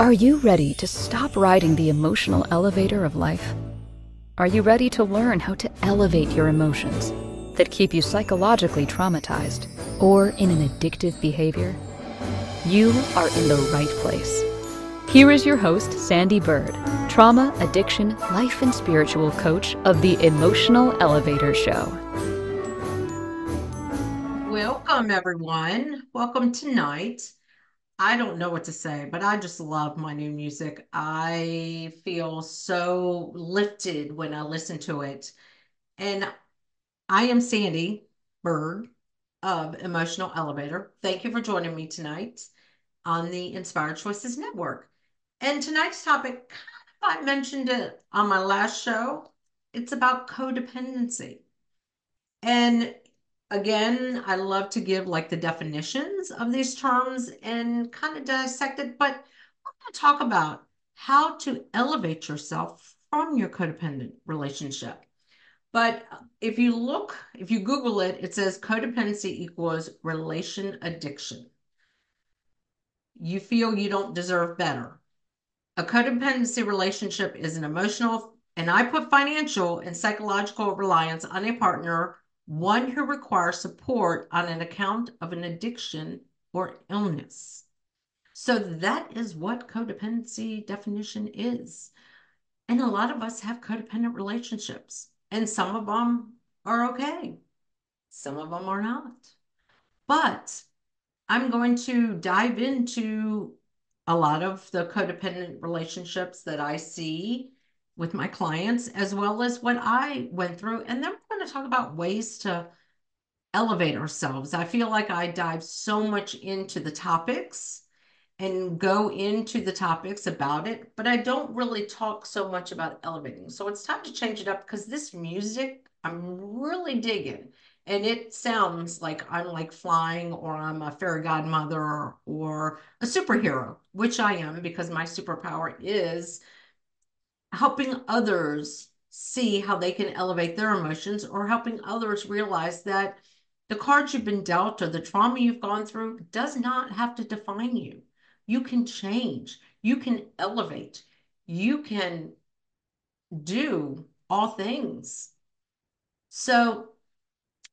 Are you ready to stop riding the emotional elevator of life? Are you ready to learn how to elevate your emotions that keep you psychologically traumatized or in an addictive behavior? You are in the right place. Here is your host, Sandee Byrd, trauma, addiction, life, and spiritual coach of the Emotional Elevator Show. Welcome, everyone. Welcome tonight. I don't know what to say, but I just love my new music. I feel so lifted when I listen to it. And I am Sandee Byrd of Emotional Elevator. Thank you for joining me tonight on the Inspired Choices Network. And tonight's topic, kind of I mentioned it on my last show. It's about codependency. And again, I love to give like the definitions of these terms and kind of dissect it, but we're going to talk about how to elevate yourself from your codependent relationship. But if you look, if you Google it, it says codependency equals relation addiction. You feel you don't deserve better. A codependency relationship is an emotional, and I put financial and psychological reliance on a partner one who requires support on an account of an addiction or illness. So that is what codependency definition is. And a lot of us have codependent relationships, and some of them are okay, some of them are not. But I'm going to dive into a lot of the codependent relationships that I see with my clients, as well as what I went through. And then talk about ways to elevate ourselves. I feel like I dive so much into the topics and go into the topics about it, but I don't really talk so much about elevating. So it's time to change it up because this music I'm really digging. And it sounds like I'm like flying or I'm a fairy godmother or a superhero, which I am because my superpower is helping others see how they can elevate their emotions or helping others realize that the cards you've been dealt or the trauma you've gone through does not have to define you. You can change, you can elevate, you can do all things. So,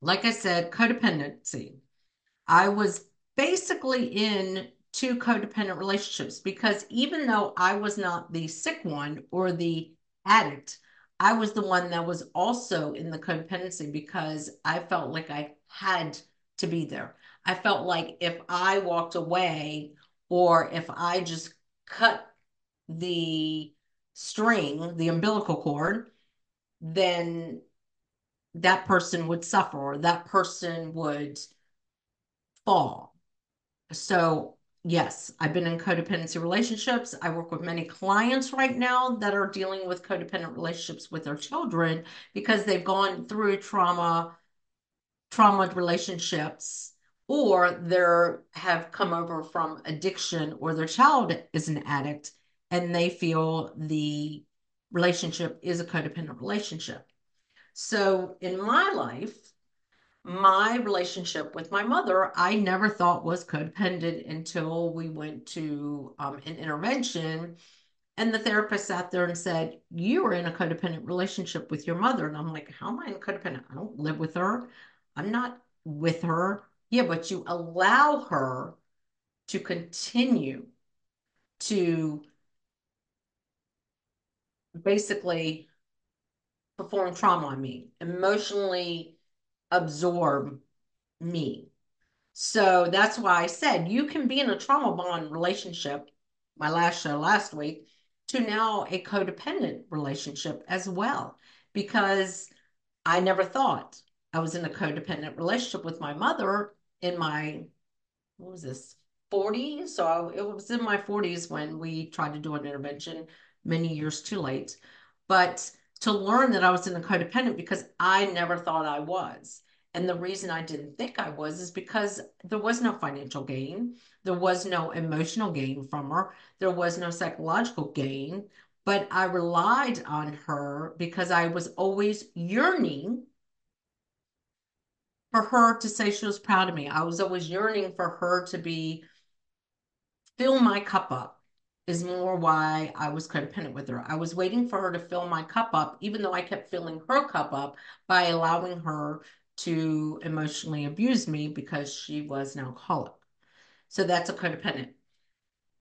like I said, codependency. I was basically in two codependent relationships because even though I was not the sick one or the addict, I was the one that was also in the codependency because I felt like I had to be there. I felt like if I walked away or if I just cut the string, the umbilical cord, then that person would suffer or that person would fall. So Yes, I've been in codependency relationships. I work with many clients right now that are dealing with codependent relationships with their children because they've gone through trauma, trauma relationships, or they have come over from addiction, or their child is an addict, and they feel the relationship is a codependent relationship. So in my life, my relationship with my mother, I never thought was codependent until we went to um, an intervention. And the therapist sat there and said, You are in a codependent relationship with your mother. And I'm like, How am I in codependent? I don't live with her. I'm not with her. Yeah, but you allow her to continue to basically perform trauma on me, emotionally absorb me. So that's why I said you can be in a trauma bond relationship, my last show last week, to now a codependent relationship as well, because I never thought I was in a codependent relationship with my mother in my, what was this, 40s? So it was in my 40s when we tried to do an intervention many years too late. But to learn that I was in a codependent because I never thought I was. And the reason I didn't think I was is because there was no financial gain. There was no emotional gain from her. There was no psychological gain. But I relied on her because I was always yearning for her to say she was proud of me. I was always yearning for her to be, fill my cup up is more why I was codependent with her. I was waiting for her to fill my cup up, even though I kept filling her cup up by allowing her to emotionally abuse me because she was an alcoholic. So that's a codependent.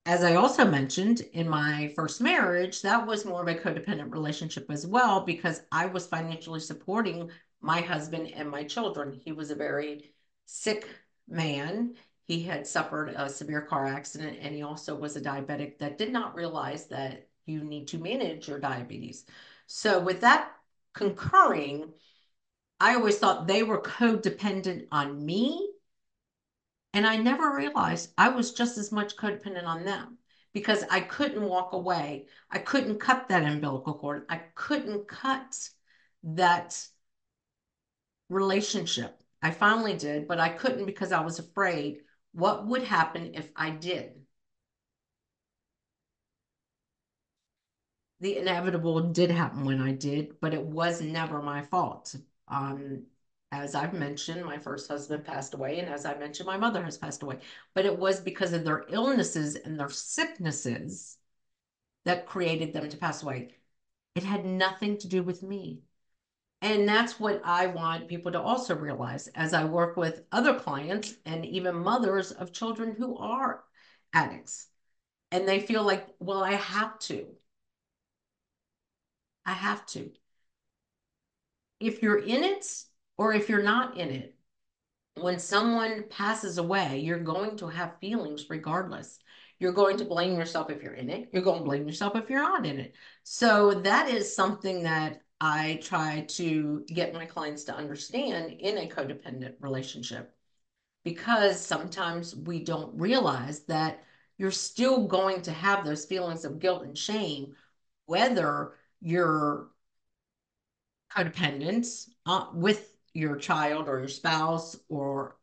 As I also mentioned in my first marriage, that was more of a codependent relationship as well because I was financially supporting my husband and my children. He was a very sick man. He had suffered a severe car accident and he also was a diabetic that did not realize that you need to manage your diabetes. So, with that concurring, I always thought they were codependent on me. And I never realized I was just as much codependent on them because I couldn't walk away. I couldn't cut that umbilical cord. I couldn't cut that relationship. I finally did, but I couldn't because I was afraid what would happen if I did. The inevitable did happen when I did, but it was never my fault. Um, as I've mentioned, my first husband passed away, and as I mentioned, my mother has passed away. But it was because of their illnesses and their sicknesses that created them to pass away. It had nothing to do with me. And that's what I want people to also realize as I work with other clients and even mothers of children who are addicts. And they feel like, well, I have to. I have to. If you're in it or if you're not in it, when someone passes away, you're going to have feelings regardless. You're going to blame yourself if you're in it. You're going to blame yourself if you're not in it. So that is something that I try to get my clients to understand in a codependent relationship because sometimes we don't realize that you're still going to have those feelings of guilt and shame, whether you're codependent uh, with your child or your spouse or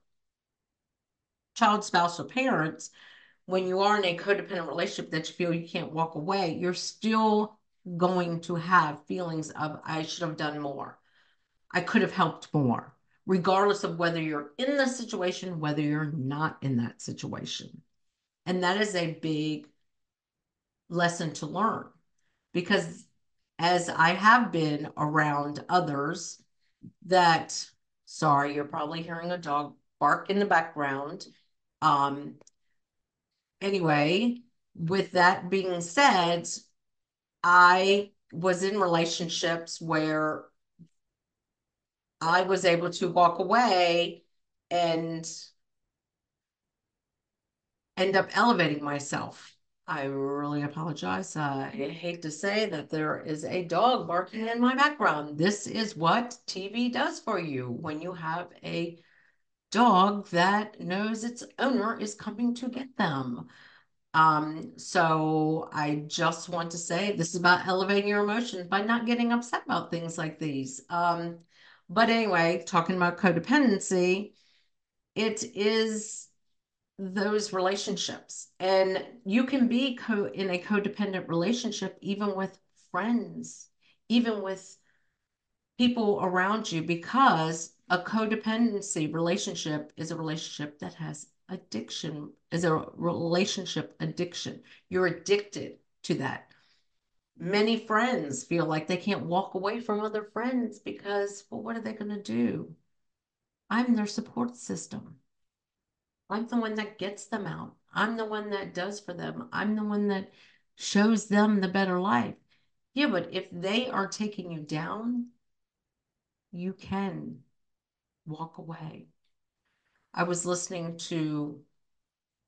child, spouse, or parents. When you are in a codependent relationship that you feel you can't walk away, you're still going to have feelings of, I should have done more. I could have helped more, regardless of whether you're in the situation, whether you're not in that situation. And that is a big lesson to learn because as I have been around others that, sorry, you're probably hearing a dog bark in the background. Um, anyway, with that being said, I was in relationships where I was able to walk away and end up elevating myself. I really apologize. Uh, I hate to say that there is a dog barking in my background. This is what TV does for you when you have a dog that knows its owner is coming to get them. Um, so I just want to say this is about elevating your emotions by not getting upset about things like these. Um, but anyway, talking about codependency, it is those relationships. And you can be co in a codependent relationship even with friends, even with people around you, because a codependency relationship is a relationship that has addiction is a relationship addiction. You're addicted to that. Many friends feel like they can't walk away from other friends because, well, what are they going to do? I'm their support system. I'm the one that gets them out. I'm the one that does for them. I'm the one that shows them the better life. Yeah, but if they are taking you down, you can walk away. I was listening to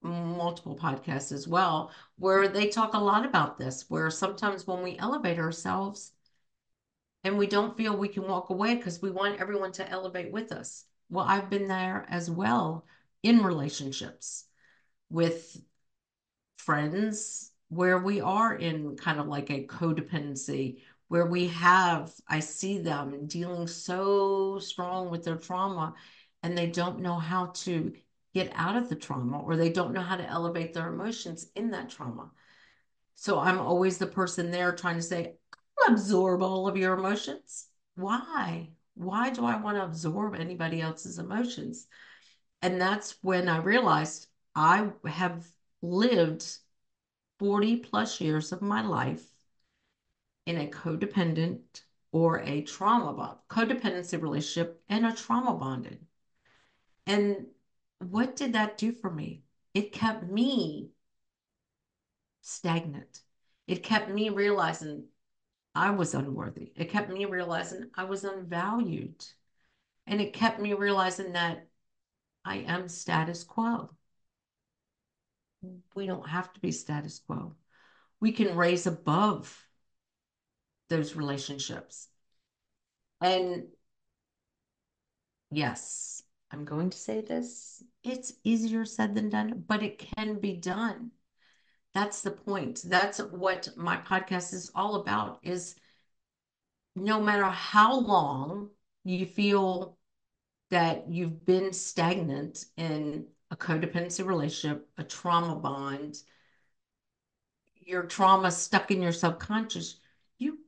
multiple podcasts as well, where they talk a lot about this, where sometimes when we elevate ourselves and we don't feel we can walk away because we want everyone to elevate with us. Well, I've been there as well in relationships with friends where we are in kind of like a codependency where we have, I see them dealing so strong with their trauma and they don't know how to get out of the trauma or they don't know how to elevate their emotions in that trauma. So I'm always the person there trying to say, absorb all of your emotions. Why? Why do I want to absorb anybody else's emotions? And that's when I realized I have lived 40 plus years of my life in a codependent or a trauma bond, codependency relationship and a trauma bonded. And what did that do for me? It kept me stagnant. It kept me realizing I was unworthy. It kept me realizing I was unvalued. And it kept me realizing that I am status quo. We don't have to be status quo. We can raise above those relationships. And yes, I'm going to say this. It's easier said than done, but it can be done. That's the point. That's what my podcast is all about is no matter how long you feel that you've been stagnant in a codependency relationship, a trauma bond, your trauma stuck in your subconscious, you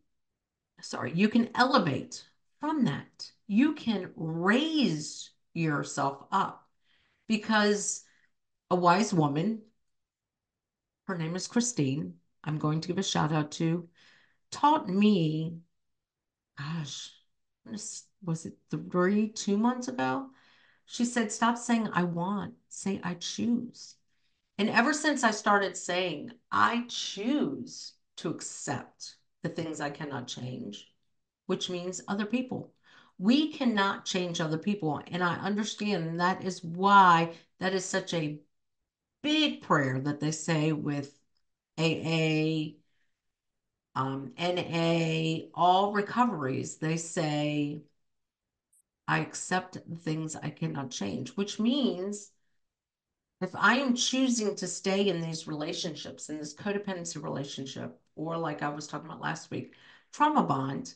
sorry, you can elevate from that. You can raise yourself up because a wise woman, her name is Christine, I'm going to give a shout out to, taught me, gosh, was it three, two months ago? She said, Stop saying I want, say I choose. And ever since I started saying I choose to accept the things I cannot change, which means other people. We cannot change other people. And I understand that is why that is such a big prayer that they say with AA, um, NA, all recoveries. They say, I accept the things I cannot change, which means if I am choosing to stay in these relationships, in this codependency relationship, or like I was talking about last week, trauma bond,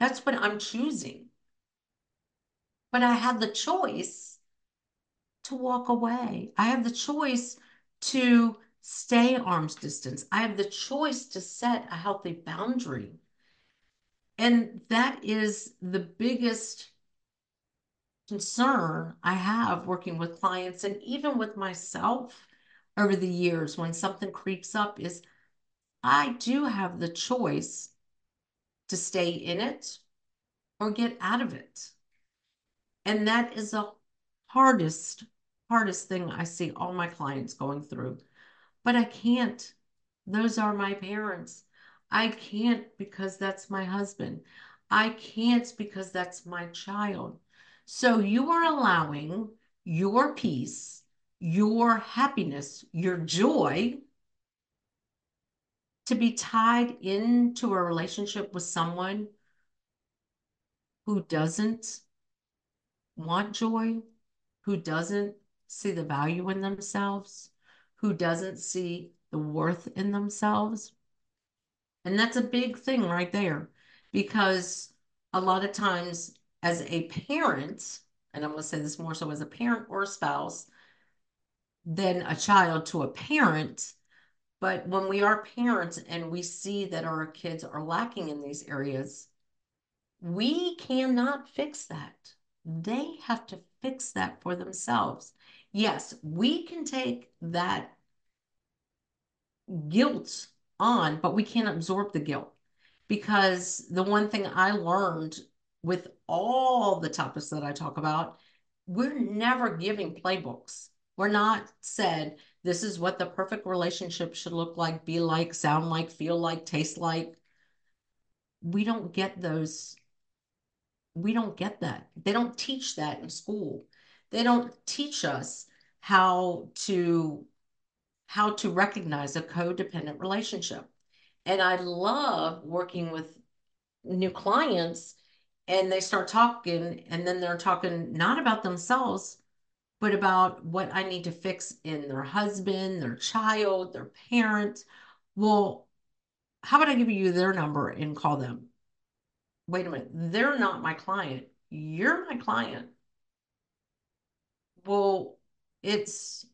that's what I'm choosing. But I have the choice to walk away. I have the choice to stay arm's distance. I have the choice to set a healthy boundary. And that is the biggest concern I have working with clients and even with myself over the years when something creeps up is I do have the choice to stay in it or get out of it. And that is the hardest, hardest thing I see all my clients going through. But I can't. Those are my parents. I can't because that's my husband. I can't because that's my child. So you are allowing your peace, your happiness, your joy to be tied into a relationship with someone who doesn't want joy, who doesn't see the value in themselves, who doesn't see the worth in themselves. And that's a big thing right there because a lot of times as a parent, and I'm going to say this more so as a parent or a spouse than a child to a parent. But when we are parents and we see that our kids are lacking in these areas, we cannot fix that. They have to fix that for themselves. Yes, we can take that guilt on, but we can't absorb the guilt. Because the one thing I learned with all the topics that I talk about, we're never giving playbooks. We're not said, this is what the perfect relationship should look like, be like, sound like, feel like, taste like. We don't get those. We don't get that. They don't teach that in school. They don't teach us how to how to recognize a codependent relationship. And I love working with new clients and they start talking and then they're talking not about themselves but about what i need to fix in their husband their child their parent well how about i give you their number and call them wait a minute they're not my client. You're my client. Well it's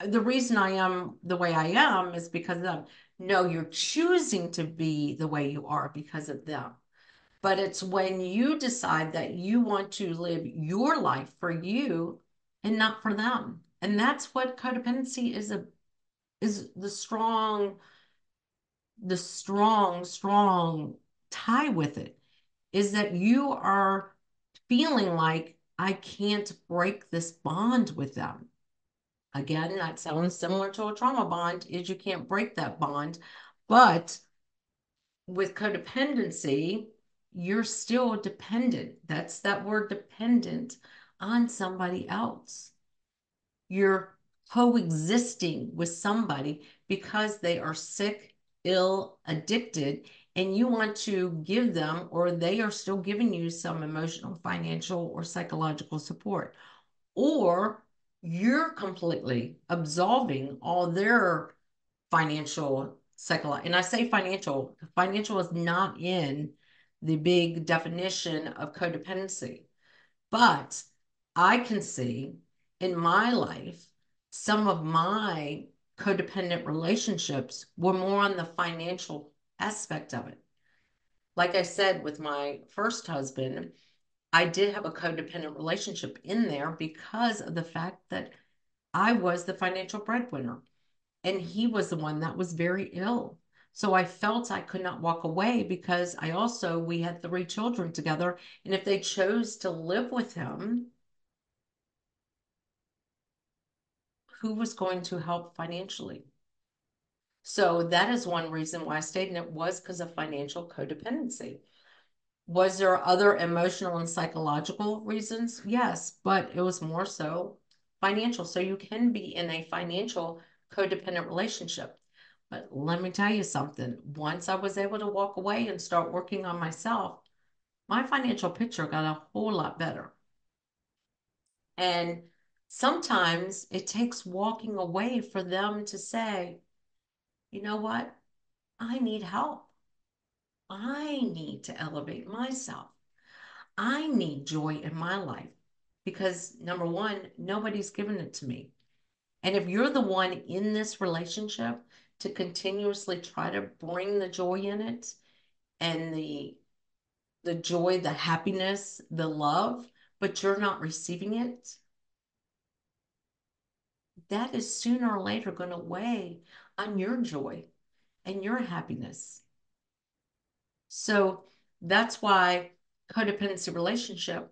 the reason i am the way i am is because of them. No you're choosing to be the way you are because of them. But it's when you decide that you want to live your life for you and not for them. And that's what codependency is a is the strong, the strong, strong tie with it is that you are feeling like I can't break this bond with them. Again, that sounds similar to a trauma bond, is you can't break that bond. But with codependency, you're still dependent. That's that word dependent on somebody else. You're coexisting with somebody because they are sick, ill, addicted, and you want to give them, or they are still giving you some emotional, financial, or psychological support. Or you're completely absolving all their financial, psychological, and I say financial, financial is not in the big definition of codependency. But I can see in my life some of my codependent relationships were more on the financial aspect of it. Like I said, with my first husband, I did have a codependent relationship in there because of the fact that I was the financial breadwinner and he was the one that was very ill. So I felt I could not walk away because I also, we had three children together. And if they chose to live with him, who was going to help financially? So that is one reason why I stayed, and it was because of financial codependency. Was there other emotional and psychological reasons? Yes, but it was more so financial. So you can be in a financial codependent relationship. But let me tell you something. Once I was able to walk away and start working on myself, my financial picture got a whole lot better. And sometimes it takes walking away for them to say, you know what? I need help. I need to elevate myself. I need joy in my life because number one, nobody's given it to me. And if you're the one in this relationship to continuously try to bring the joy in it and the the joy, the happiness, the love, but you're not receiving it, that is sooner or later going to weigh on your joy and your happiness. So that's why codependency relationship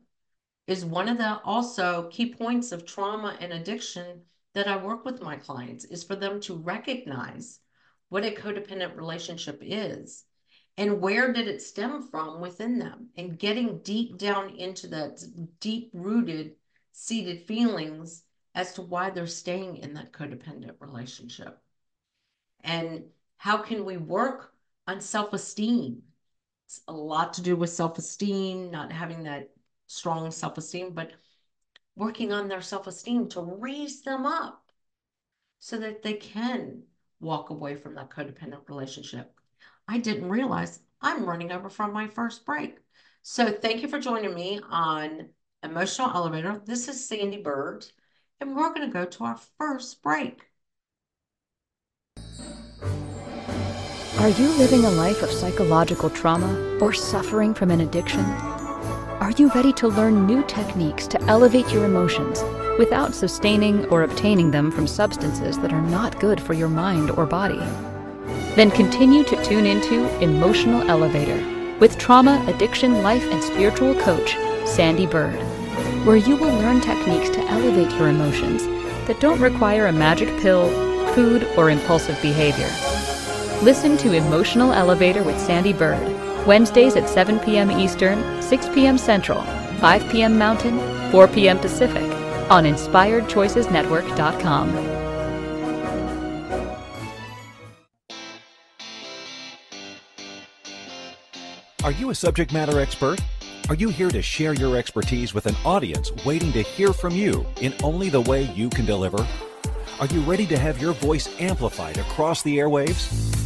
is one of the also key points of trauma and addiction that I work with my clients is for them to recognize what a codependent relationship is and where did it stem from within them and getting deep down into that deep rooted seated feelings as to why they're staying in that codependent relationship and how can we work on self-esteem it's a lot to do with self-esteem not having that strong self-esteem but working on their self-esteem to raise them up so that they can walk away from that codependent relationship. I didn't realize I'm running over from my first break. So thank you for joining me on Emotional Elevator. This is Sandee Byrd, and we're going to go to our first break. Are you living a life of psychological trauma or suffering from an addiction? Are you ready to learn new techniques to elevate your emotions without sustaining or obtaining them from substances that are not good for your mind or body? Then continue to tune into Emotional Elevator with trauma, addiction, life, and spiritual coach, Sandee Byrd, where you will learn techniques to elevate your emotions that don't require a magic pill, food, or impulsive behavior. Listen to Emotional Elevator with Sandee Byrd Wednesdays at 7 p.m. Eastern, 6 p.m. Central, 5 p.m. Mountain, 4 p.m. Pacific on InspiredChoicesNetwork.com. Are you a subject matter expert? Are you here to share your expertise with an audience waiting to hear from you in only the way you can deliver? Are you ready to have your voice amplified across the airwaves?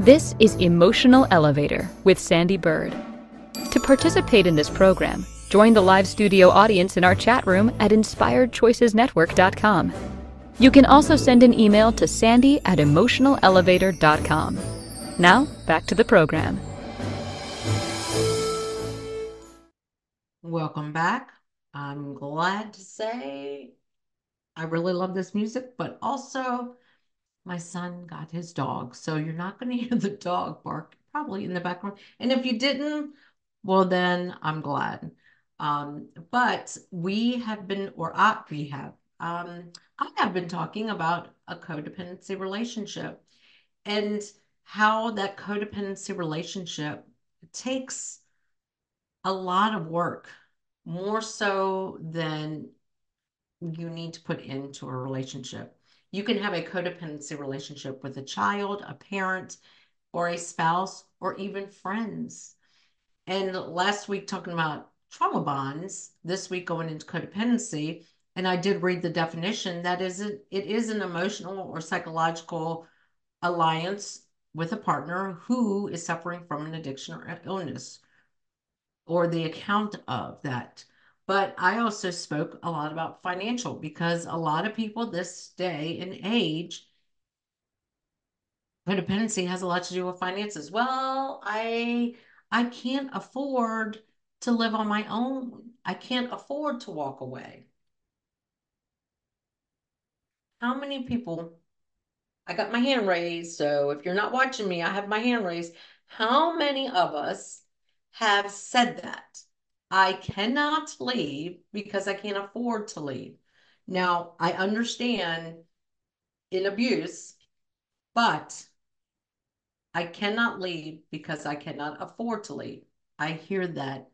This is Emotional Elevator with Sandee Byrd. To participate in this program, join the live studio audience in our chat room at inspiredchoicesnetwork.com. You can also send an email to sandy at emotionalelevator.com. Now, back to the program. Welcome back. I'm glad to say I really love this music, but also my son got his dog. So you're not going to hear the dog bark probably in the background. And if you didn't, well, then I'm glad. Um, but we have been, or I, we have, um, I have been talking about a codependency relationship and how that codependency relationship takes a lot of work, more so than you need to put into a relationship. You can have a codependency relationship with a child, a parent, or a spouse, or even friends. And last week, talking about trauma bonds, this week going into codependency, and I did read the definition that is it, it is an emotional or psychological alliance with a partner who is suffering from an addiction or illness or the account of that. But I also spoke a lot about financial because a lot of people this day and age, codependency has a lot to do with finances. Well, I I can't afford to live on my own. I can't afford to walk away. How many people? I got my hand raised, so if you're not watching me, I have my hand raised. How many of us have said that? I cannot leave because I can't afford to leave. Now, I understand in abuse, but I cannot leave because I cannot afford to leave. I hear that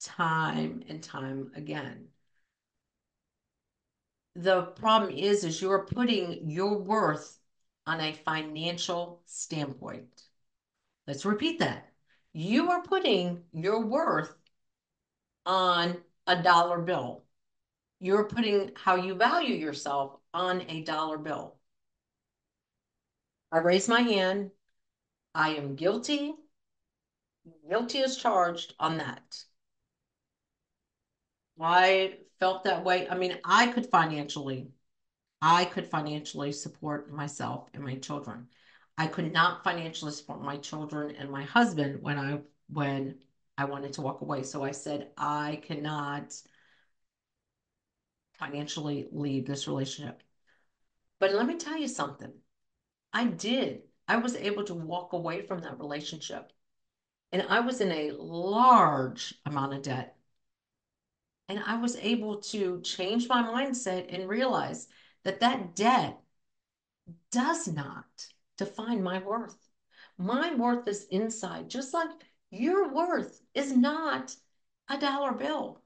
time and time again. The problem is, is you're putting your worth on a financial standpoint. Let's repeat that. You are putting your worth on a dollar bill. You're putting how you value yourself on a dollar bill. I raise my hand. I am guilty. Guilty as charged on that. I felt that way. I mean, I could financially, I could financially support myself and my children. I could not financially support my children and my husband when I when I wanted to walk away. So I said, I cannot financially leave this relationship. But let me tell you something. I did. I was able to walk away from that relationship. And I was in a large amount of debt. And I was able to change my mindset and realize that that debt does not define my worth. My worth is inside, just like your worth is not a dollar bill.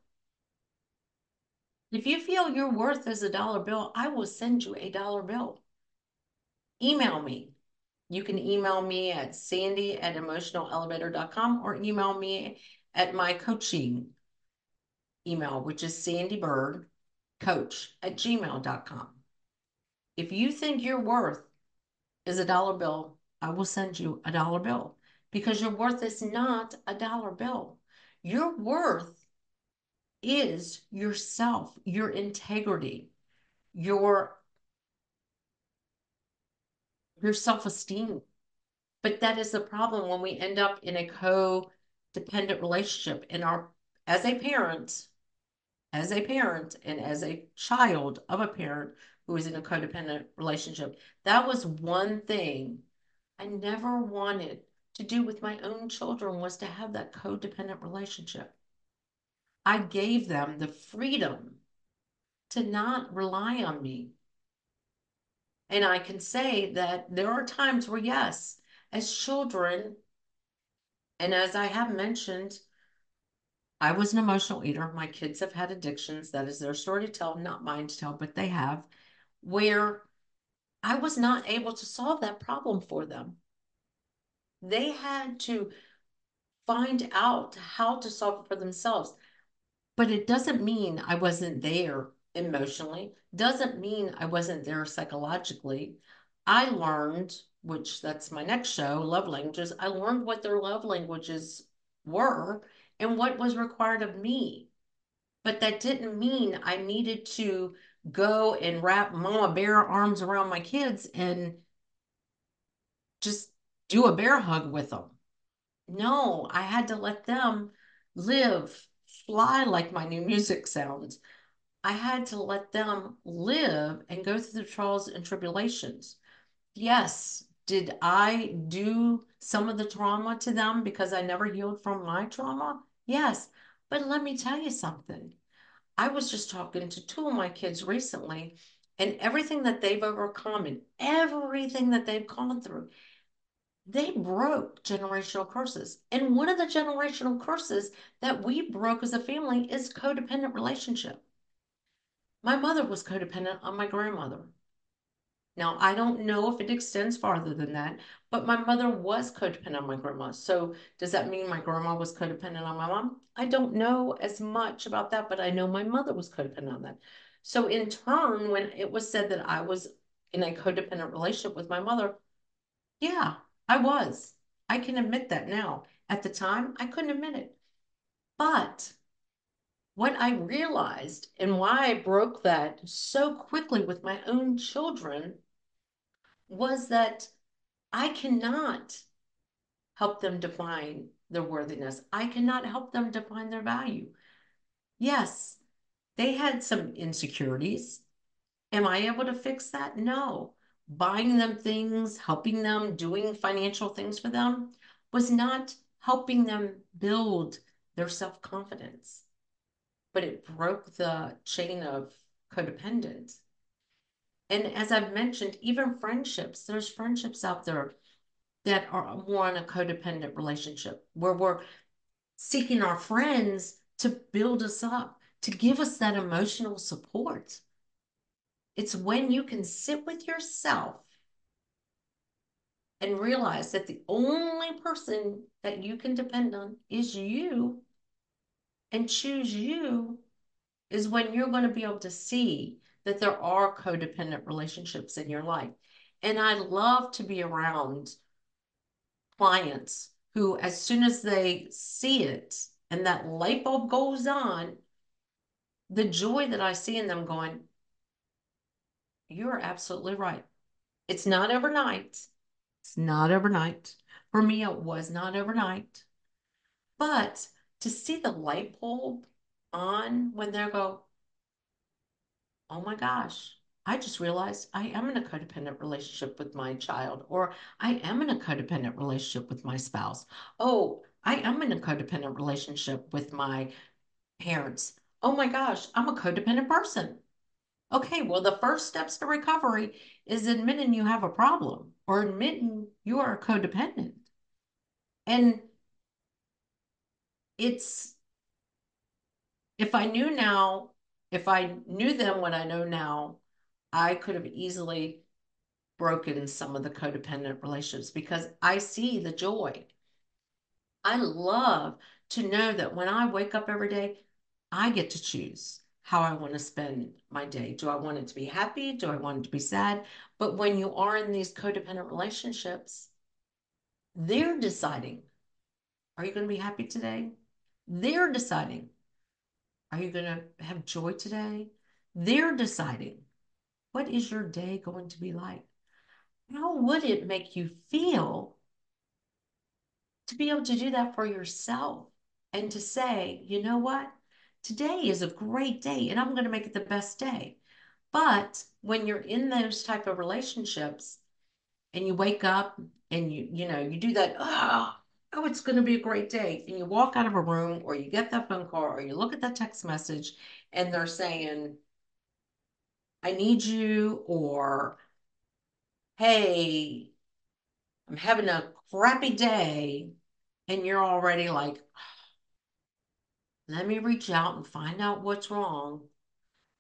If you feel your worth is a dollar bill, I will send you a dollar bill. Email me. You can email me at sandy at emotionalelevator.com or email me at my coaching email, which is sandybird coach at gmail.com. If you think your worth is a dollar bill, I will send you a dollar bill because your worth is not a dollar bill. Your worth is yourself, your integrity, your your self-esteem. But that is the problem when we end up in a codependent relationship in our as a parent, as a parent and as a child of a parent who is in a codependent relationship. That was one thing I never wanted to do with my own children was to have that codependent relationship. I gave them the freedom to not rely on me. And I can say that there are times where, yes, as children, and as I have mentioned, I was an emotional eater. My kids have had addictions. That is their story to tell, not mine to tell, but they have, where I was not able to solve that problem for them. They had to find out how to solve it for themselves. But it doesn't mean I wasn't there emotionally doesn't mean I wasn't there psychologically. I learned, which that's my next show, love languages. I learned what their love languages were and what was required of me. But that didn't mean I needed to go and wrap mama bear arms around my kids and just do a bear hug with them. No, I had to let them live, fly like my new music sounds. I had to let them live and go through the trials and tribulations. Yes, did I do some of the trauma to them because I never healed from my trauma? Yes. But let me tell you something. I was just talking to two of my kids recently, and everything that they've overcome and everything that they've gone through, they broke generational curses. And one of the generational curses that we broke as a family is codependent relationship. My mother was codependent on my grandmother. Now, I don't know if it extends farther than that, but my mother was codependent on my grandma. So, does that mean my grandma was codependent on my mom? I don't know as much about that, but I know my mother was codependent on that. So, in turn, when it was said that I was in a codependent relationship with my mother, yeah, I was. I can admit that now. At the time, I couldn't admit it. But what I realized and why I broke that so quickly with my own children was that I cannot help them define their worthiness. I cannot help them define their value. Yes, they had some insecurities. Am I able to fix that? No. Buying them things, helping them, doing financial things for them was not helping them build their self confidence, but it broke the chain of codependence. And as I've mentioned, even friendships, there's friendships out there that are more in a codependent relationship where we're seeking our friends to build us up, to give us that emotional support. It's when you can sit with yourself and realize that the only person that you can depend on is you and choose you is when you're going to be able to see that there are codependent relationships in your life. And I love to be around clients who, as soon as they see it and that light bulb goes on, the joy that I see in them going, You're absolutely right. It's not overnight. It's not overnight. For me, it was not overnight. But to see the light bulb on when they go, oh my gosh, I just realized I am in a codependent relationship with my child, or I am in a codependent relationship with my spouse. Oh, I am in a codependent relationship with my parents. Oh my gosh, I'm a codependent person. Okay, well, the first steps to recovery is admitting you have a problem or admitting you are codependent. And it's, if I knew now if I knew then what I know now, I could have easily broken some of the codependent relationships because I see the joy. I love to know that when I wake up every day, I get to choose how I want to spend my day. Do I want it to be happy? Do I want it to be sad? But when you are in these codependent relationships, they're deciding are you going to be happy today? They're deciding are you going to have joy today? They're deciding. What is your day going to be like? How would it make you feel to be able to do that for yourself and to say, you know what? Today is a great day and I'm going to make it the best day. But when you're in those type of relationships and you wake up and you, you know, you do that, oh, oh, it's going to be a great day. And you walk out of a room or you get that phone call or you look at that text message and they're saying, I need you, or hey, I'm having a crappy day. And you're already like, let me reach out and find out what's wrong.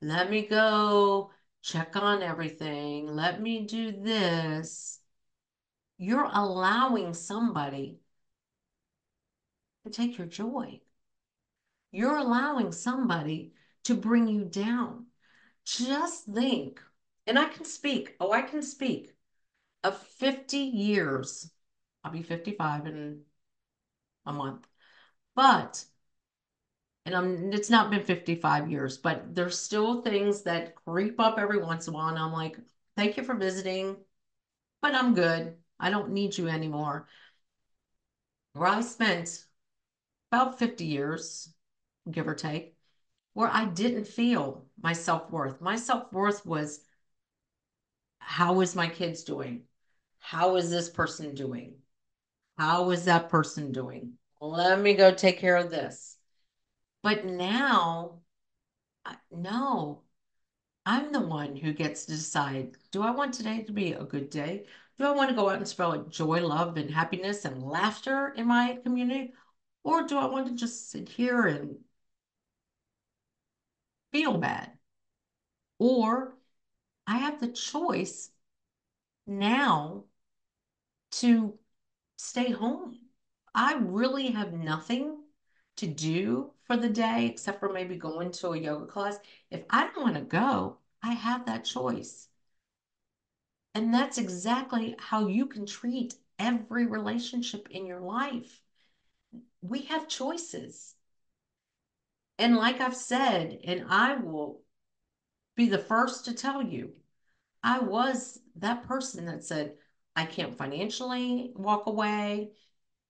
Let me go check on everything. Let me do this. You're allowing somebody to take your joy. You're allowing somebody to bring you down. just think, and I can speak, oh, I can speak of 50 years. I'll be 55 in a month. But, and I'm, it's not been 55 years, but there's still things that creep up every once in a while. And I'm like, thank you for visiting, but I'm good. I don't need you anymore. Where I spent about 50 years, give or take, where I didn't feel my self worth. My self worth was how is my kids doing? How is this person doing? How is that person doing? Let me go take care of this. But now, no, I'm the one who gets to decide do I want today to be a good day? Do I want to go out and spread joy, love, and happiness and laughter in my community? Or do I want to just sit here and feel bad? Or I have the choice now to stay home. I really have nothing to do for the day except for maybe going to a yoga class. If I don't want to go, I have that choice. And that's exactly how you can treat every relationship in your life. We have choices. And like I've said, and I will be the first to tell you, I was that person that said, I can't financially walk away.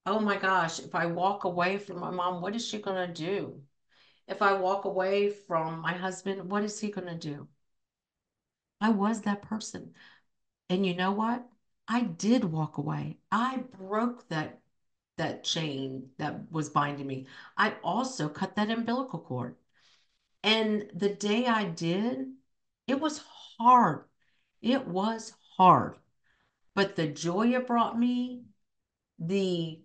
Oh my gosh, if I walk away from my mom, what is she going to do? If I walk away from my husband, what is he going to do? I was that person. And you know what? I did walk away. I broke that that chain that was binding me. I also cut that umbilical cord. And the day I did, it was hard. It was hard. But the joy it brought me, the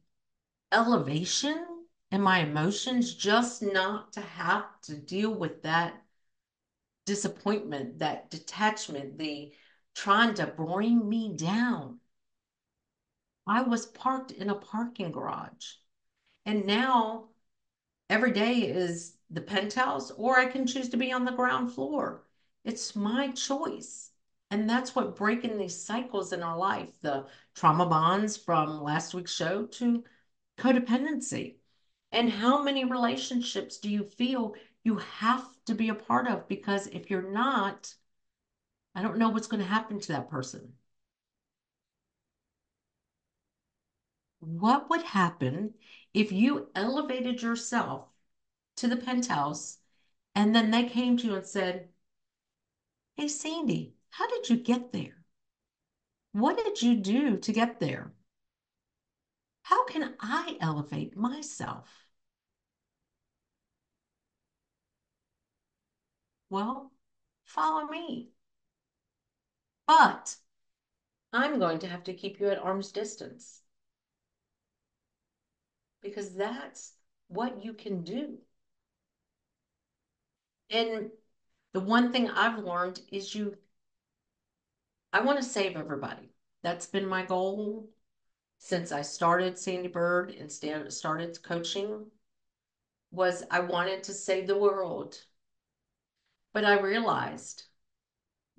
elevation in my emotions, just not to have to deal with that disappointment, that detachment, the trying to bring me down. I was parked in a parking garage. And now every day is the penthouse, or I can choose to be on the ground floor. It's my choice. And that's what breaking these cycles in our life, the trauma bonds from last week's show to codependency. And how many relationships do you feel you have to be a part of? Because if you're not, I don't know what's going to happen to that person. What would happen if you elevated yourself to the penthouse and then they came to you and said, Hey, Sandee, how did you get there? What did you do to get there? How can I elevate myself? Well, follow me. But I'm going to have to keep you at arm's distance because that's what you can do. And the one thing I've learned is you, I want to save everybody. That's been my goal since I started Sandee Byrd and started coaching was I wanted to save the world. But I realized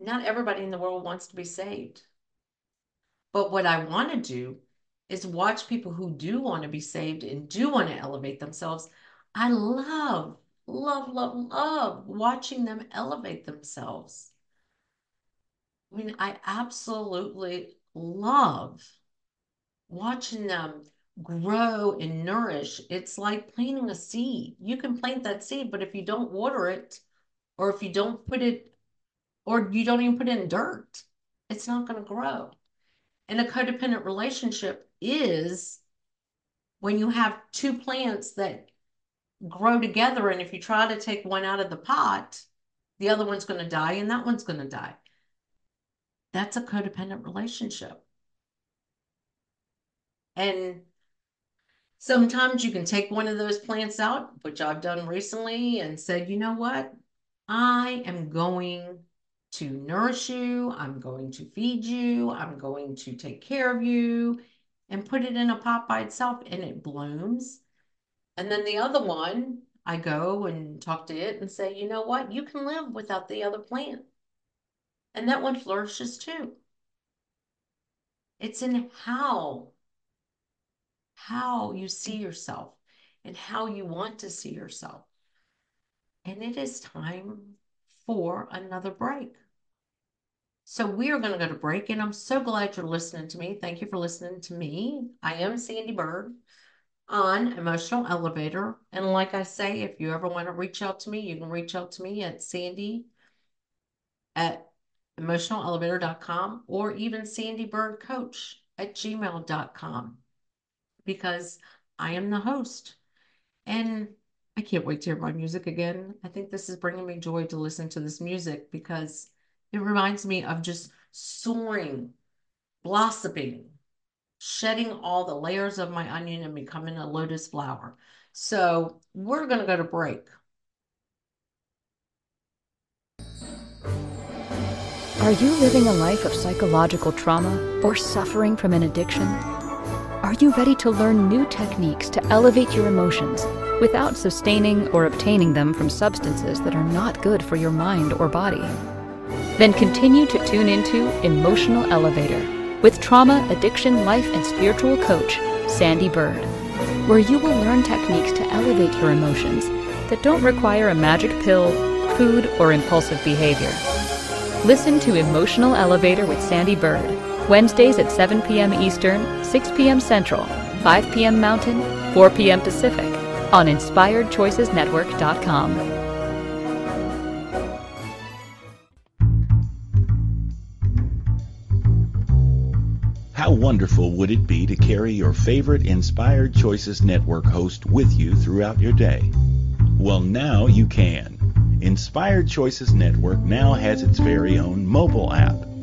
not everybody in the world wants to be saved. But what I want to do is watch people who do want to be saved and do want to elevate themselves. I love, love, love, love watching them elevate themselves. I mean, I absolutely love watching them grow and nourish. It's like planting a seed. You can plant that seed, but if you don't water it, or if you don't put it or you don't even put in dirt, it's not going to grow. And a codependent relationship is when you have two plants that grow together, and if you try to take one out of the pot, the other one's going to die and that one's going to die. That's a codependent relationship. And sometimes you can take one of those plants out, which I've done recently, and said, you know what? I am going to nourish you. I'm going to feed you. I'm going to take care of you and put it in a pot by itself and it blooms. And then the other one, I go and talk to it and say, you know what? You can live without the other plant. And that one flourishes too. It's in how, how you see yourself and how you want to see yourself. And it is time for another break. So we are going to go to break, and I'm so glad you're listening to me. Thank you for listening to me. I am Sandee Byrd on Emotional Elevator. And like I say, if you ever want to reach out to me, you can reach out to me at Sandee at emotionalelevator.com or even Sandee Byrd Coach at gmail.com because I am the host. And I can't wait to hear my music again. I think this is bringing me joy to listen to this music because it reminds me of just soaring, blossoming, shedding all the layers of my onion and becoming a lotus flower. So we're going to go to break. Are you living a life of psychological trauma or suffering from an addiction? Are you ready to learn new techniques to elevate your emotions without sustaining or obtaining them from substances that are not good for your mind or body? Then continue to tune into Emotional Elevator with trauma, addiction, life, and spiritual coach, Sandee Byrd, where you will learn techniques to elevate your emotions that don't require a magic pill, food, or impulsive behavior. Listen to Emotional Elevator with Sandee Byrd, Wednesdays at 7 p.m. Eastern, 6 p.m. Central, 5 p.m. Mountain, 4 p.m. Pacific on InspiredChoicesNetwork.com. How wonderful would it be to carry your favorite Inspired Choices Network host with you throughout your day? Well, now you can. Inspired Choices Network now has its very own mobile app.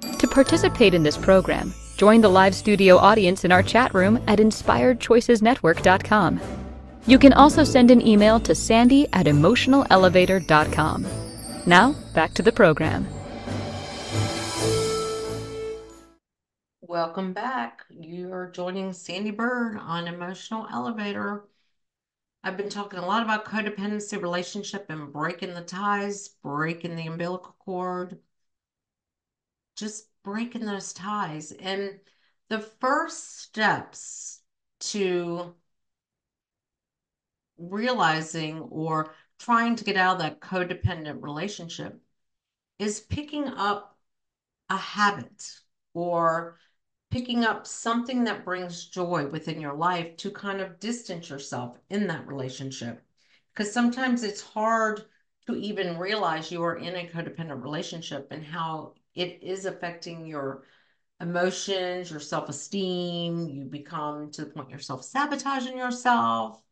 To participate in this program, join the live studio audience in our chat room at inspiredchoicesnetwork.com. You can also send an email to sandee at emotionalelevator.com. Now, back to the program. Welcome back. You're joining Sandee Byrd on Emotional Elevator. I've been talking a lot about codependency relationship and breaking the ties, breaking the umbilical cord, just breaking those ties. And the first steps to realizing or trying to get out of that codependent relationship is picking up a habit or picking up something that brings joy within your life to kind of distance yourself in that relationship. Because sometimes it's hard to even realize you are in a codependent relationship and how it is affecting your emotions, your self esteem. You become to the point you're self sabotaging yourself.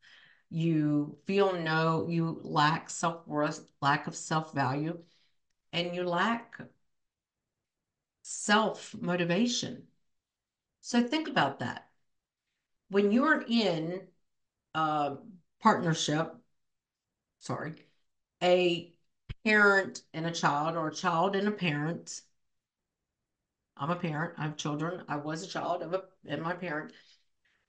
You feel no, you lack self worth, lack of self value, and you lack self motivation. So think about that. When you're in a partnership, sorry, a parent and a child, or a child and a parent. I'm a parent, I have children. I was a child of a and my parent.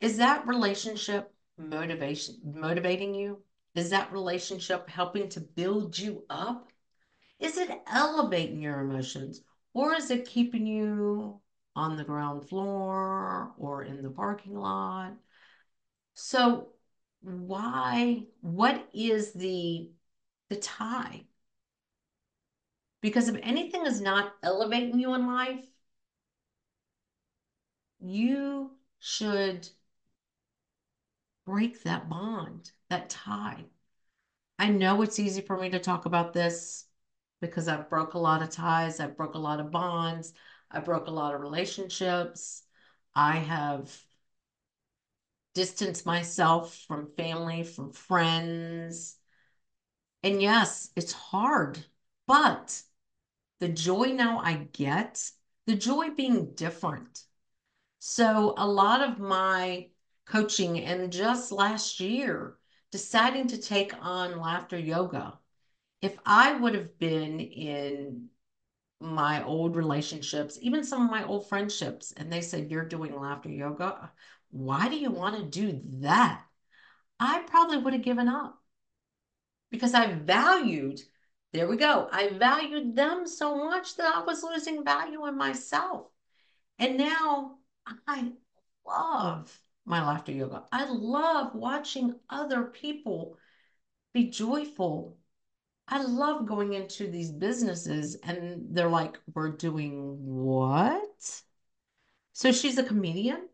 Is that relationship motivation motivating you? Is that relationship helping to build you up? Is it elevating your emotions? Or is it keeping you on the ground floor or in the parking lot? So why, what is the the tie? Because if anything is not elevating you in life, you should break that bond, that tie. I know it's easy for me to talk about this because I've broke a lot of ties, I've broke a lot of bonds, I broke a lot of relationships. I have distance myself from family, from friends. And yes, it's hard, but the joy now I get, the joy being different. So a lot of my coaching and just last year, deciding to take on laughter yoga. If I would have been in my old relationships, even some of my old friendships, and they said, You're doing laughter yoga. Why do you want to do that? I probably would have given up because I valued, there we go, I valued them so much that I was losing value in myself. And now I love my laughter yoga. I love watching other people be joyful. I love going into these businesses and they're like, we're doing what? So she's a comedian.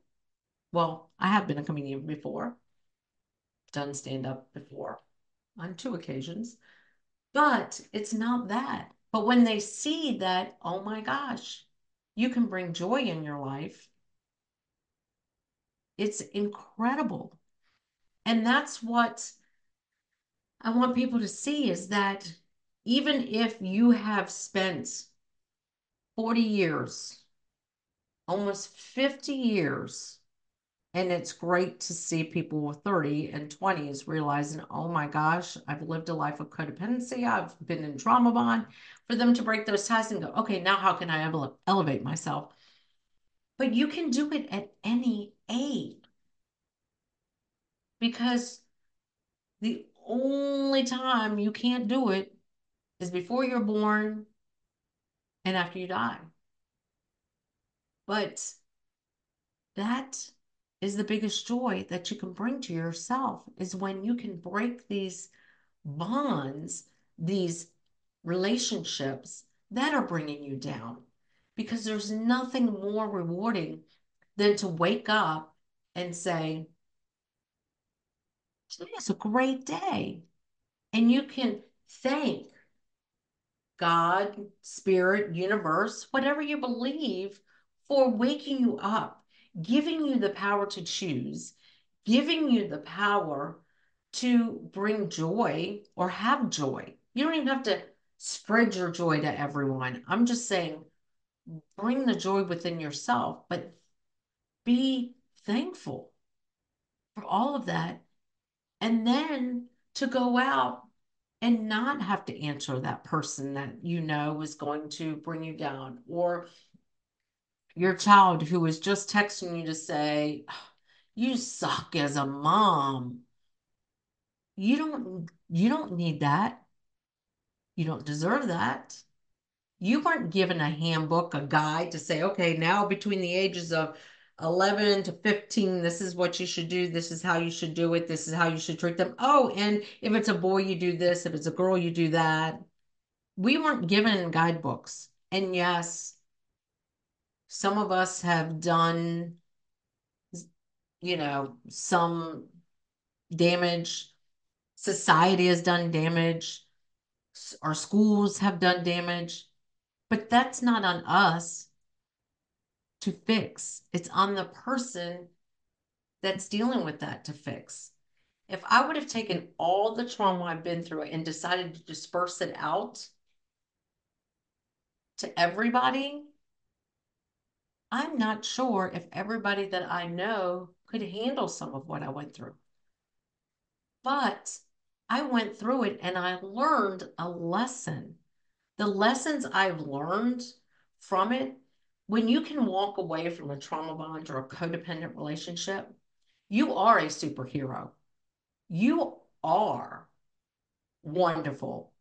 Well, I have been a comedian before, done stand up before on two occasions, but it's not that. But when they see that, oh my gosh, you can bring joy in your life, it's incredible. And that's what I want people to see is that even if you have spent 40 years, almost 50 years, and it's great to see people with 30 and 20s realizing, oh my gosh, I've lived a life of codependency. I've been in trauma bond. For them to break those ties and go, okay, now how can I ele elevate myself? But you can do it at any age because the only time you can't do it is before you're born and after you die. But that is the biggest joy that you can bring to yourself is when you can break these bonds, these relationships that are bringing you down. Because there's nothing more rewarding than to wake up and say, Today is a great day. And you can thank God, spirit, universe, whatever you believe, for waking you up, giving you the power to choose, giving you the power to bring joy or have joy. You don't even have to spread your joy to everyone. I'm just saying, bring the joy within yourself, but be thankful for all of that and then to go out and not have to answer that person that you know is going to bring you down or your child who is just texting you to say you suck as a mom. You don't you don't need that. You don't deserve that. You weren't given a handbook a guide to say okay now between the ages of 11 to 15, this is what you should do. This is how you should do it. This is how you should treat them. Oh, and if it's a boy, you do this. If it's a girl, you do that. We weren't given guidebooks. And yes, some of us have done, you know, some damage. Society has done damage. Our schools have done damage. But that's not on us to fix. It's on the person that's dealing with that to fix. If I would have taken all the trauma I've been through and decided to disperse it out to everybody, I'm not sure if everybody that I know could handle some of what I went through. But I went through it and I learned a lesson. The lessons I've learned from it when you can walk away from a trauma bond or a codependent relationship, you are a superhero. You are wonderful.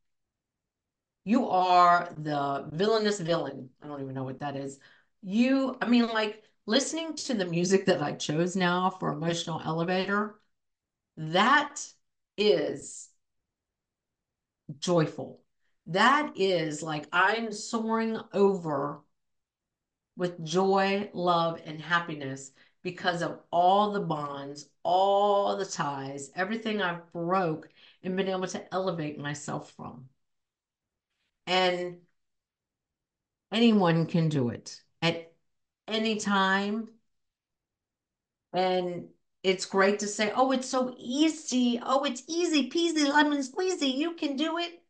You are the villainous villain. I don't even know what that is. You, I mean, like listening to the music that I chose now for Emotional Elevator, that is joyful. That is like I'm soaring over with joy, love, and happiness because of all the bonds, all the ties, everything I've broke and been able to elevate myself from. And anyone can do it at any time. And it's great to say, oh, it's so easy. Oh, it's easy peasy lemon squeezy. You can do it.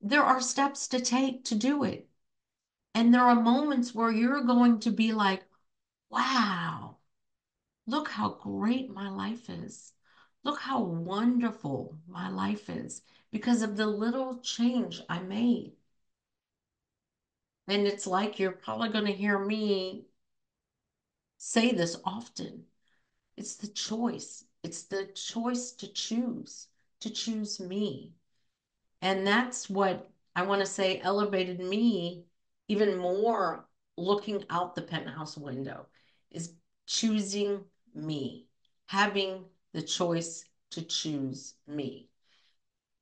There are steps to take to do it. And there are moments where you're going to be like, wow, look how great my life is. Look how wonderful my life is because of the little change I made. And it's like you're probably going to hear me say this often. It's the choice. It's the choice to choose, to choose me. And that's what I want to say elevated me even more looking out the penthouse window is choosing me, having the choice to choose me.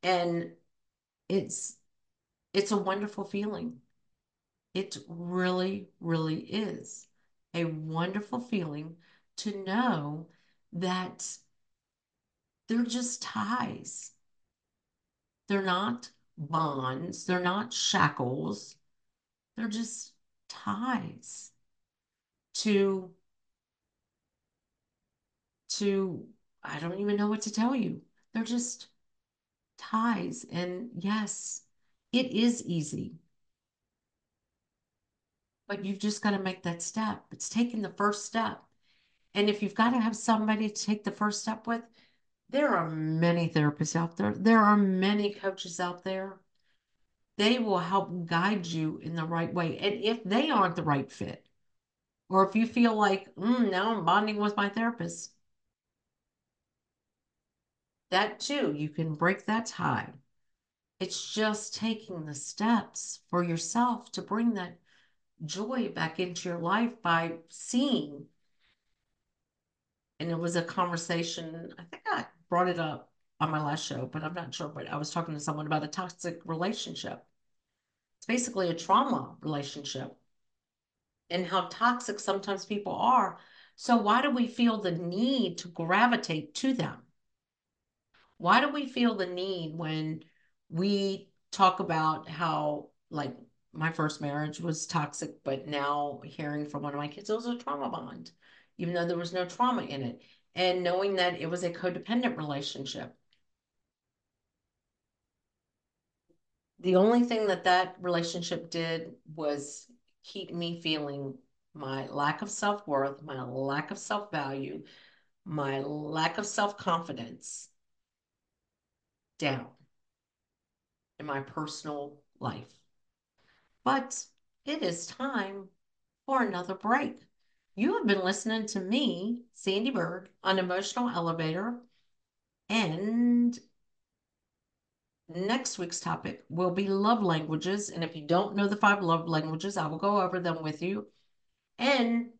And it's it's a wonderful feeling. It really, really is a wonderful feeling to know that they're just ties. They're not bonds, they're not shackles, they're just ties to to I don't even know what to tell you. They're just ties. And yes, it is easy. But you've just got to make that step. It's taking the first step. And if you've got to have somebody to take the first step with, there are many therapists out there. There are many coaches out there. They will help guide you in the right way. And if they aren't the right fit, or if you feel like, mm, now I'm bonding with my therapist, that too, you can break that tie. It's just taking the steps for yourself to bring that joy back into your life by seeing. And it was a conversation, I think I brought it up on my last show, but I'm not sure. But I was talking to someone about a toxic relationship. It's basically a trauma relationship and how toxic sometimes people are. So, why do we feel the need to gravitate to them? Why do we feel the need when we talk about how, like, my first marriage was toxic, but now hearing from one of my kids, it was a trauma bond, even though there was no trauma in it. And knowing that it was a codependent relationship. The only thing that that relationship did was keep me feeling my lack of self worth, my lack of self value, my lack of self confidence down in my personal life. But it is time for another break. You have been listening to me, Sandee Byrd, on Emotional Elevator. And next week's topic will be love languages. And if you don't know the five love languages, I will go over them with you. And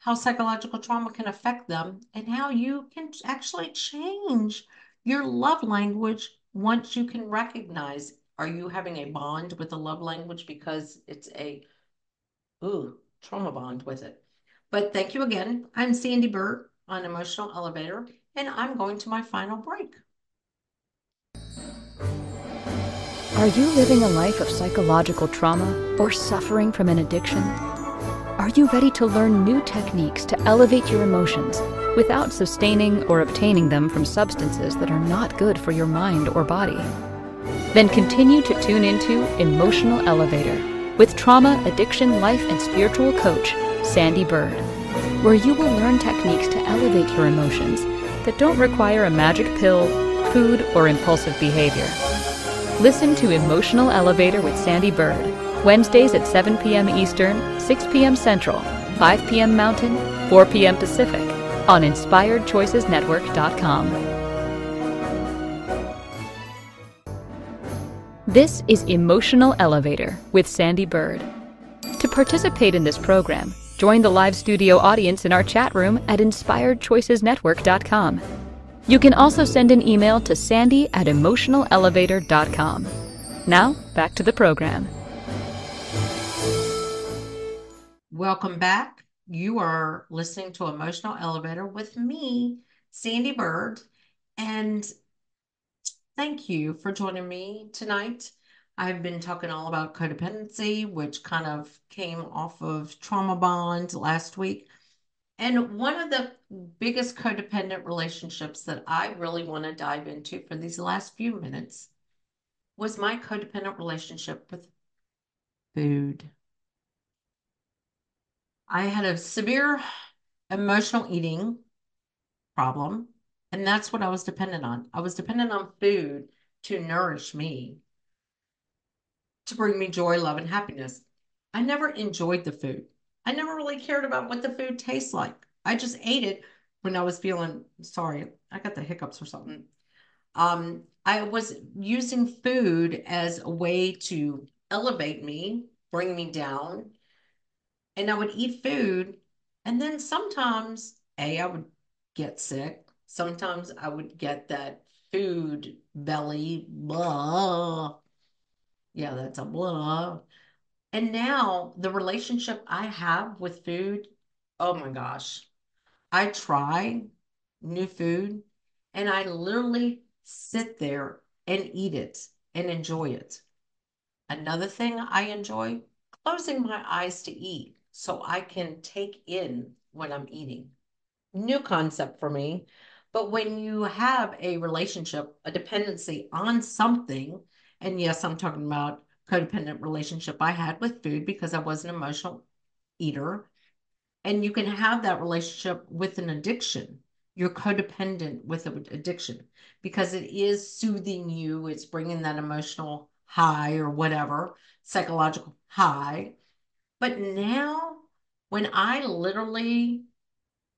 how psychological trauma can affect them, and how you can actually change your love language once you can recognize are you having a bond with a love language because it's a ooh trauma bond with it but thank you again i'm sandee byrd on emotional elevator and i'm going to my final break Are you living a life of psychological trauma or suffering from an addiction? Are you ready to learn new techniques to elevate your emotions without sustaining or obtaining them from substances that are not good for your mind or body. Then continue to tune into Emotional Elevator with trauma, addiction, life, and spiritual coach, Sandee Byrd, where you will learn techniques to elevate your emotions that don't require a magic pill, food, or impulsive behavior. Listen to Emotional Elevator with Sandee Byrd, Wednesdays at 7 p.m. Eastern, 6 p.m. Central, 5 p.m. Mountain, 4 p.m. Pacific on InspiredChoicesNetwork.com. This is Emotional Elevator with Sandee Byrd. To participate in this program, join the live studio audience in our chat room at InspiredChoicesNetwork.com. You can also send an email to sandee at emotionalelevator.com. Now, back to the program. Welcome back. You are listening to Emotional Elevator with me, Sandee Byrd. And thank you for joining me tonight. I've been talking all about codependency, which kind of came off of Trauma Bond last week. And one of the biggest codependent relationships that I really want to dive into for these last few minutes was my codependent relationship with food. I had a severe emotional eating problem, and that's what I was dependent on. I was dependent on food to nourish me, to bring me joy, love, and happiness. I never enjoyed the food. I never really cared about what the food tastes like. I just ate it when I was feeling sorry. I got the hiccups or something. Um, I was using food as a way to elevate me, bring me down. And I would eat food. And then sometimes, A, I would get sick. Sometimes I would get that food belly, blah. Yeah, that's a blah. And now the relationship I have with food, oh my gosh. I try new food and I literally sit there and eat it and enjoy it. Another thing I enjoy, closing my eyes to eat so I can take in what I'm eating. New concept for me. But when you have a relationship, a dependency on something, and yes, I'm talking about codependent relationship I had with food because I was an emotional eater. And you can have that relationship with an addiction. You're codependent with an addiction because it is soothing you, it's bringing that emotional high or whatever, psychological high. But now, when I literally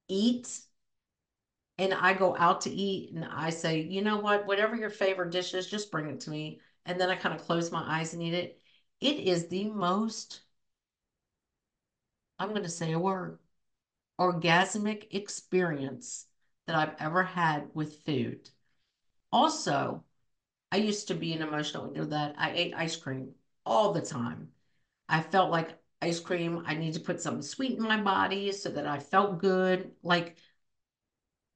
eat and I go out to eat and I say, you know what, whatever your favorite dish is, just bring it to me and then I kind of close my eyes and eat it. It is the most, I'm going to say a word, orgasmic experience that I've ever had with food. Also, I used to be an emotional eater that I ate ice cream all the time. I felt like ice cream, I need to put something sweet in my body so that I felt good. Like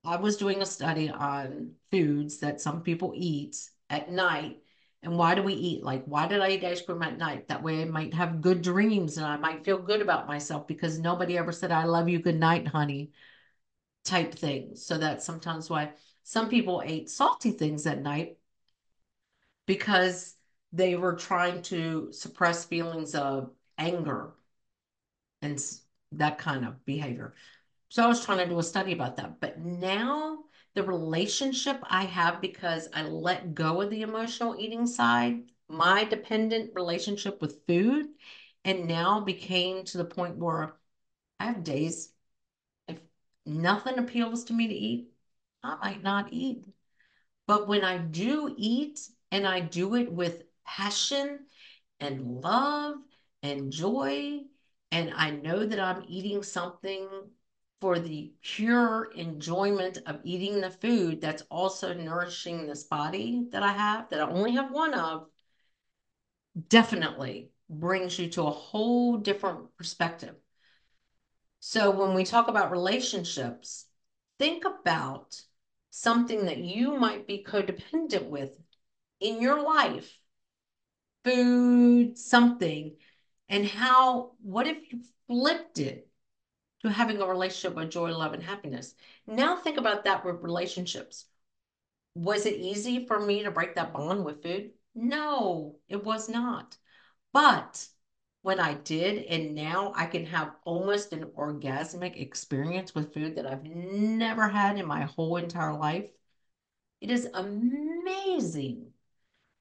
I was doing a study on foods that some people eat at night and why do we eat? Like, why did I eat ice cream at night? That way I might have good dreams and I might feel good about myself because nobody ever said, I love you, good night, honey, type thing. So that's sometimes why some people ate salty things at night because they were trying to suppress feelings of anger and that kind of behavior. So I was trying to do a study about that. But now the relationship I have because I let go of the emotional eating side, my dependent relationship with food, and now became to the point where I have days if nothing appeals to me to eat, I might not eat. But when I do eat and I do it with passion and love and joy, and I know that I'm eating something for the pure enjoyment of eating the food that's also nourishing this body that I have, that I only have one of, definitely brings you to a whole different perspective. So when we talk about relationships, think about something that you might be codependent with in your life food, something, and how, what if you flipped it to having a relationship with joy, love, and happiness. Now think about that with relationships. Was it easy for me to break that bond with food? No, it was not. But when I did, and now I can have almost an orgasmic experience with food that I've never had in my whole entire life. It is amazing.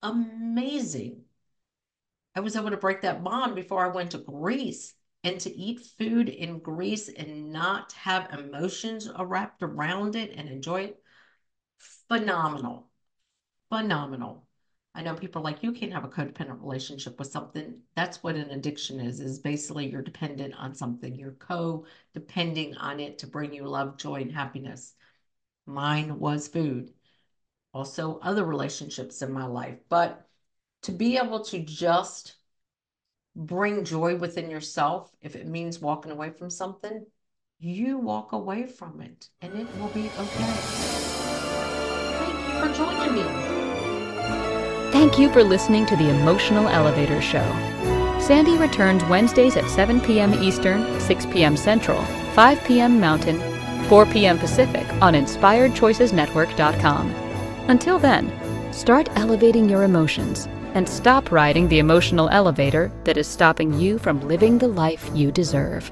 Amazing. I was able to break that bond before I went to Greece and to eat food in Greece and not have emotions wrapped around it and enjoy it, phenomenal. Phenomenal. I know people like you can't have a codependent relationship with something. That's what an addiction is, is basically you're dependent on something. You're co-depending on it to bring you love, joy, and happiness. Mine was food. Also other relationships in my life. But to be able to just bring joy within yourself, if it means walking away from something, you walk away from it and it will be okay. Thank you for joining me. Thank you for listening to the Emotional Elevator Show. Sandee returns Wednesdays at 7 p.m. Eastern, 6 p.m. Central 5 p.m. Mountain, 4 p.m. Pacific on InspiredChoicesNetwork.com. Until then, start elevating your emotions and stop riding the emotional elevator that is stopping you from living the life you deserve.